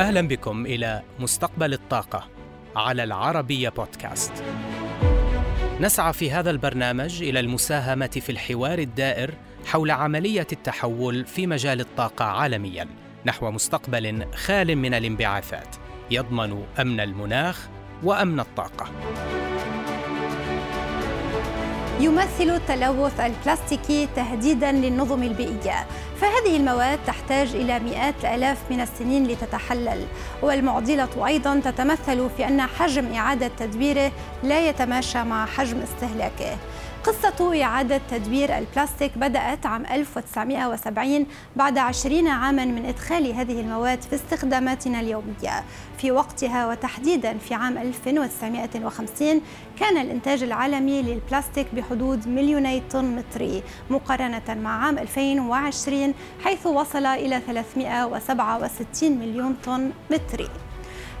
أهلا بكم إلى مستقبل الطاقة على العربية بودكاست. نسعى في هذا البرنامج إلى المساهمة في الحوار الدائر حول عملية التحول في مجال الطاقة عالميا نحو مستقبل خال من الانبعاثات يضمن أمن المناخ وأمن الطاقة. يمثل التلوث البلاستيكي تهديدا للنظم البيئية. فهذه المواد تحتاج إلى مئات الآلاف من السنين لتتحلل. والمعضلة أيضا تتمثل في أن حجم إعادة تدبيره لا يتماشى مع حجم استهلاكه. قصة إعادة تدوير البلاستيك بدأت عام 1970 بعد 20 عاما من إدخال هذه المواد في استخداماتنا اليومية. في وقتها وتحديدا في عام 1950 كان الإنتاج العالمي للبلاستيك بحدود مليوني طن متري مقارنة مع عام 2020 حيث وصل إلى 367 مليون طن متري.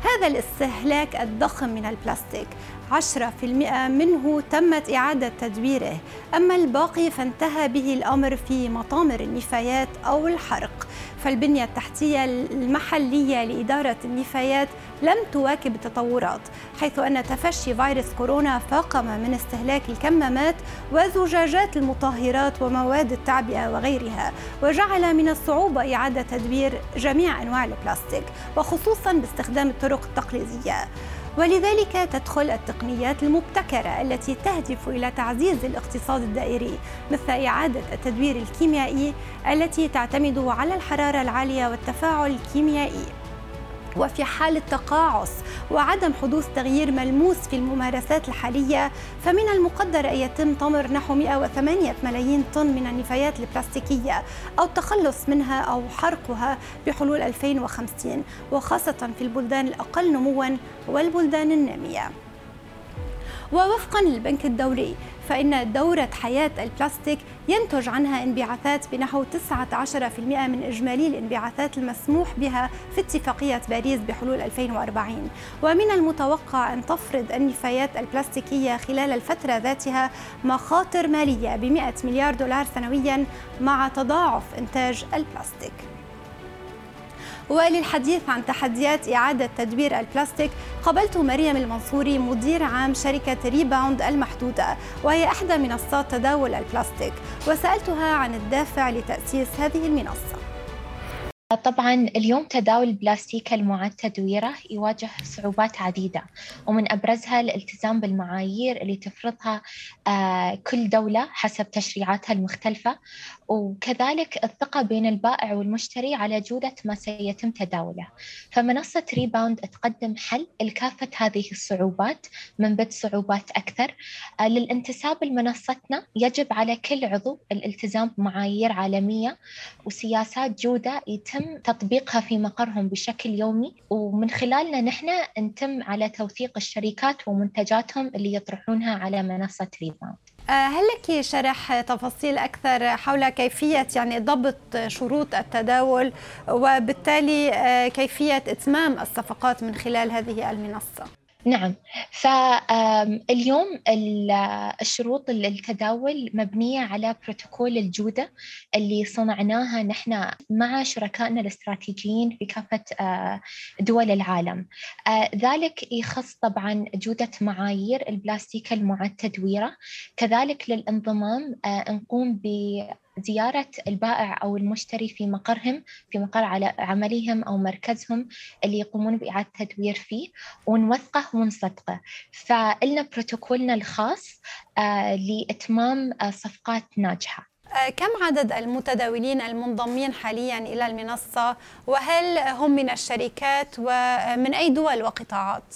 هذا الاستهلاك الضخم من البلاستيك. 10% منه تمت إعادة تدويره أما الباقي فانتهى به الأمر في مطامر النفايات أو الحرق. فالبنية التحتية المحلية لإدارة النفايات لم تواكب التطورات حيث أن تفشي فيروس كورونا فاقم من استهلاك الكمامات وزجاجات المطهرات ومواد التعبئة وغيرها وجعل من الصعوبة إعادة تدوير جميع أنواع البلاستيك وخصوصا باستخدام الطرق التقليدية. ولذلك تدخل التقنيات المبتكرة التي تهدف إلى تعزيز الاقتصاد الدائري مثل إعادة التدوير الكيميائي التي تعتمد على الحرارة العالية والتفاعل الكيميائي. وفي حال تقاعس وعدم حدوث تغيير ملموس في الممارسات الحالية فمن المقدر أن يتم طمر نحو 108 ملايين طن من النفايات البلاستيكية أو التخلص منها أو حرقها بحلول 2050 وخاصة في البلدان الأقل نموا والبلدان النامية. ووفقا للبنك الدولي فإن دورة حياة البلاستيك ينتج عنها انبعاثات بنحو 19% من إجمالي الانبعاثات المسموح بها في اتفاقية باريس بحلول 2040 ومن المتوقع أن تفرض النفايات البلاستيكية خلال الفترة ذاتها مخاطر مالية ب 100 مليار دولار سنويا مع تضاعف إنتاج البلاستيك. وللحديث عن تحديات إعادة تدوير البلاستيك قابلت مريم المنصوري مدير عام شركة Rebound المحدودة وهي إحدى منصات تداول البلاستيك. وسألتها عن الدافع لتأسيس هذه المنصة. طبعا اليوم تداول البلاستيك المعاد تدويره يواجه صعوبات عديدة ومن أبرزها الالتزام بالمعايير اللي تفرضها آه، كل دولة حسب تشريعاتها المختلفة. وكذلك الثقة بين البائع والمشتري على جودة ما سيتم تداوله. فمنصة ريباوند تقدم حل لكافة هذه الصعوبات من بد صعوبات أكثر. آه، للانتساب لمنصتنا يجب على كل عضو الالتزام بمعايير عالمية وسياسات جودة يتم تطبيقها في مقرهم بشكل يومي. ومن خلالنا نحن نتم على توثيق الشركات ومنتجاتهم اللي يطرحونها على منصة ريباوند هل لك شرح تفاصيل أكثر حول كيفية يعني ضبط شروط التداول وبالتالي آه، كيفية إتمام الصفقات من خلال هذه المنصة؟ نعم. فاليوم الشروط التداول مبنية على بروتوكول الجودة اللي صنعناها نحن مع شركائنا الاستراتيجيين في كافة آه، دول العالم. آه، ذلك يخص طبعا جودة معايير البلاستيك المعد تدويره كذلك للانضمام آه، نقوم ب زيارة البائع أو المشتري في مقرهم في مقر على عملهم أو مركزهم اللي يقومون بإعادة تدوير فيه ونوثقه ونصدقه. فإلنا بروتوكولنا الخاص آه، لإتمام آه، صفقات ناجحة. آه، كم عدد المتداولين المنضمين حاليا إلى المنصة؟ وهل هم من الشركات؟ ومن أي دول وقطاعات؟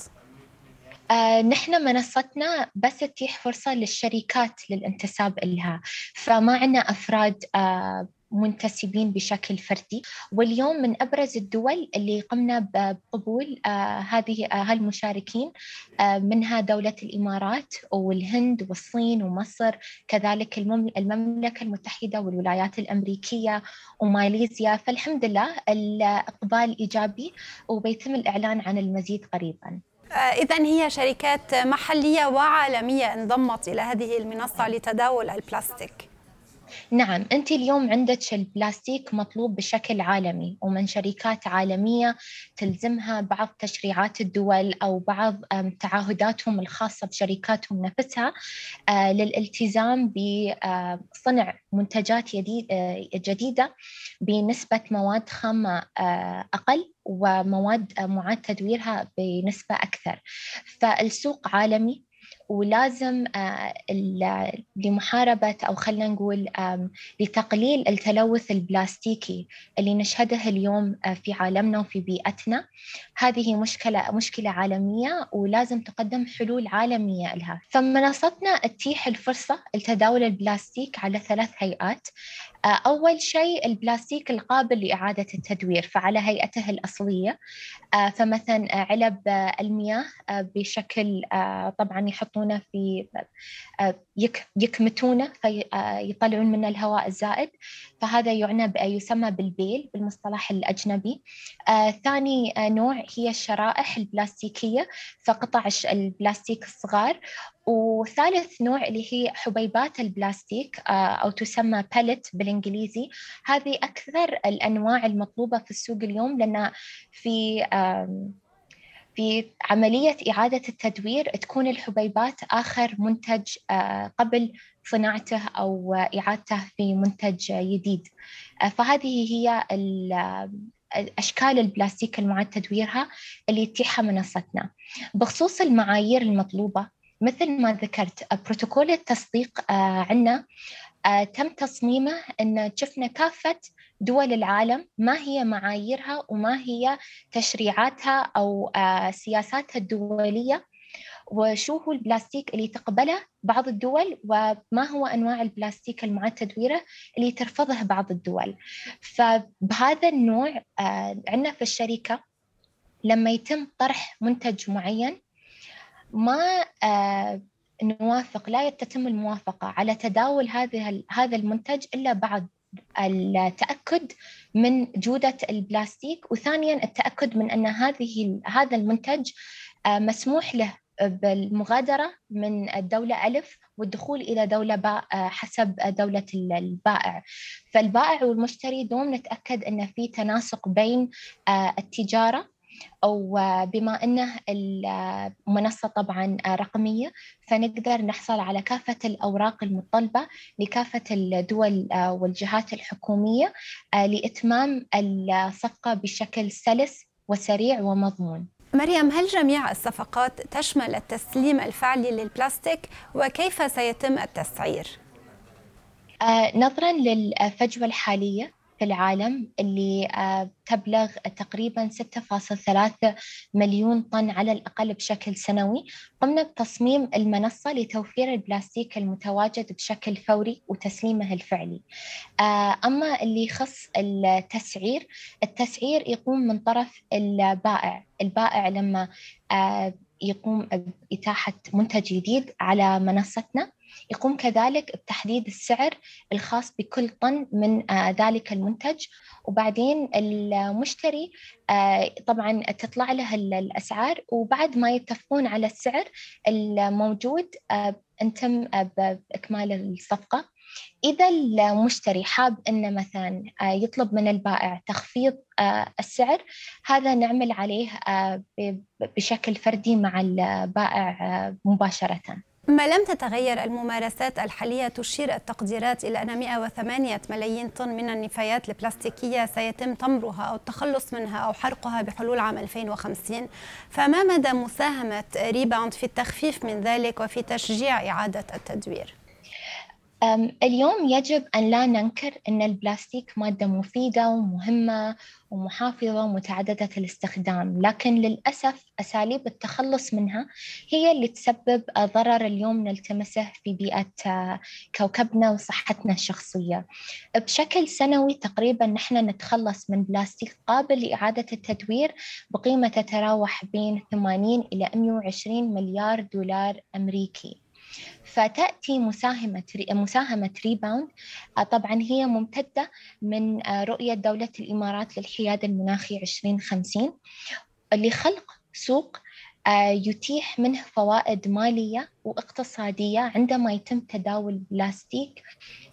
آه نحن منصتنا بس تتيح فرصة للشركات للانتساب إلها. فما عندنا أفراد آه منتسبين بشكل فردي. واليوم من أبرز الدول اللي قمنا بقبول آه هذه آه هالمشاركين آه منها دولة الإمارات والهند والصين ومصر كذلك المملكة المتحدة والولايات الأمريكية وماليزيا. فالحمد لله الإقبال إيجابي وبيتم الإعلان عن المزيد قريبا. آه، إذا هي شركات محلية وعالمية انضمت إلى هذه المنصة لتداول البلاستيك. نعم أنت اليوم عندك البلاستيك مطلوب بشكل عالمي ومن شركات عالمية تلزمها بعض تشريعات الدول أو بعض تعهداتهم الخاصة بشركاتهم نفسها آه، للالتزام بصنع منتجات آه، جديدة بنسبة مواد خامة آه، أقل ومواد معاد تدويرها بنسبة أكثر. فالسوق عالمي ولازم آه، لمحاربة أو خلينا نقول لتقليل التلوث البلاستيكي اللي نشهده اليوم آه، في عالمنا وفي بيئتنا. هذه مشكلة مشكلة عالمية ولازم تقدم حلول عالمية لها. فمنصتنا تتيح الفرصة لتداول البلاستيك على ثلاث هيئات. أول شيء البلاستيك القابل لإعادة التدوير فعلى هيئته الأصلية. آه، فمثلا علب المياه آه، بشكل طبعا يحطونه في يكمتونه فيطلعون منه الهواء الزائد. فهذا يعنى يسمى بالبيل بالمصطلح الأجنبي. ثاني نوع هي الشرائح البلاستيكية فقطع البلاستيك الصغار. وثالث نوع اللي هي حبيبات البلاستيك أو تسمى باليت بالإنجليزي. هذه أكثر الأنواع المطلوبة في السوق اليوم لأن في في عملية إعادة التدوير تكون الحبيبات آخر منتج قبل صناعته أو إعادته في منتج جديد. فهذه هي أشكال البلاستيك المعاد تدويرها اللي يتيحها منصتنا. بخصوص المعايير المطلوبة مثل ما ذكرت بروتوكول التصديق عندنا تم تصميمه أن شفنا كافة دول العالم ما هي معاييرها وما هي تشريعاتها أو سياساتها الدولية وشو هو البلاستيك اللي تقبله بعض الدول وما هو أنواع البلاستيك المعاد تدويره اللي ترفضه بعض الدول. فبهذا النوع عندنا في الشركة لما يتم طرح منتج معين ما نوافق لا تتم الموافقة على تداول هذه هذا المنتج إلا بعد التأكد من جودة البلاستيك وثانيا التأكد من أن هذه هذا المنتج مسموح له بالمغادرة من الدولة ألف والدخول إلى دولة باء حسب دولة البائع. فالبائع والمشتري دوم نتأكد أن في تناسق بين التجارة أو بما أنه المنصة طبعا رقمية فنقدر نحصل على كافة الأوراق المطلبة لكافة الدول والجهات الحكومية لإتمام الصفقة بشكل سلس وسريع ومضمون مريم هل جميع الصفقات تشمل التسليم الفعلي للبلاستيك وكيف سيتم التسعير؟ نظرا للفجوة الحالية في العالم اللي آه، تبلغ تقريبا 6.3 مليون طن على الأقل بشكل سنوي قمنا بتصميم المنصة لتوفير البلاستيك المتواجد بشكل فوري وتسليمه الفعلي. آه، أما اللي يخص التسعير التسعير يقوم من طرف البائع. البائع لما آه، يقوم بإتاحة منتج جديد على منصتنا يقوم كذلك بتحديد السعر الخاص بكل طن من آه، ذلك المنتج. وبعدين المشتري آه، طبعا تطلع له الأسعار. وبعد ما يتفقون على السعر الموجود آه، بإكمال الصفقة. إذا المشتري حاب أنه مثلا يطلب من البائع تخفيض السعر هذا نعمل عليه بشكل فردي مع البائع مباشرة. ما لم تتغير الممارسات الحالية تشير التقديرات إلى أن 108 ملايين طن من النفايات البلاستيكية سيتم تمرها أو التخلص منها أو حرقها بحلول عام 2050 فما مدى مساهمة ريباوند في التخفيف من ذلك وفي تشجيع إعادة التدوير؟ اليوم يجب أن لا ننكر أن البلاستيك مادة مفيدة ومهمة ومحافظة ومتعددة الاستخدام لكن للأسف أساليب التخلص منها هي اللي تسبب ضرر اليوم نلتمسه في بيئة آه، كوكبنا وصحتنا الشخصية. بشكل سنوي تقريبا نحن نتخلص من بلاستيك قابل لإعادة التدوير بقيمة تتراوح بين 80 إلى 120 مليار دولار أمريكي. فتأتي مساهمة مساهمة ريباوند آه، طبعا هي ممتدة من آه، رؤية دولة الإمارات للحياد المناخي 2050 لخلق سوق يتيح منه فوائد مالية واقتصادية عندما يتم تداول البلاستيك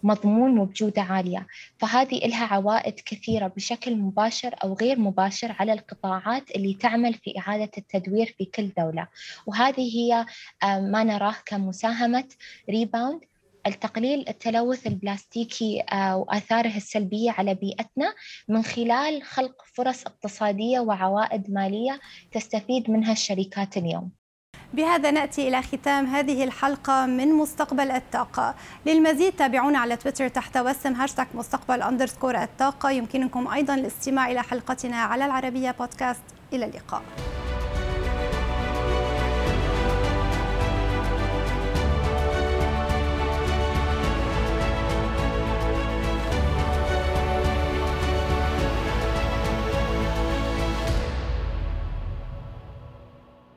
مضمون وبجودة عالية. فهذه لها عوائد كثيرة بشكل مباشر أو غير مباشر على القطاعات اللي تعمل في إعادة التدوير في كل دولة. وهذه هي آه، ما نراه كمساهمة Rebound لتقليل التلوث البلاستيكي آه، وآثاره السلبية على بيئتنا من خلال خلق فرص اقتصادية وعوائد مالية تستفيد منها الشركات اليوم. بهذا نأتي إلى ختام هذه الحلقة من مستقبل الطاقة. للمزيد تابعونا على تويتر تحت وسم هاشتاغ مستقبل underscore الطاقة. يمكنكم أيضا الاستماع إلى حلقتنا على العربية بودكاست. إلى اللقاء.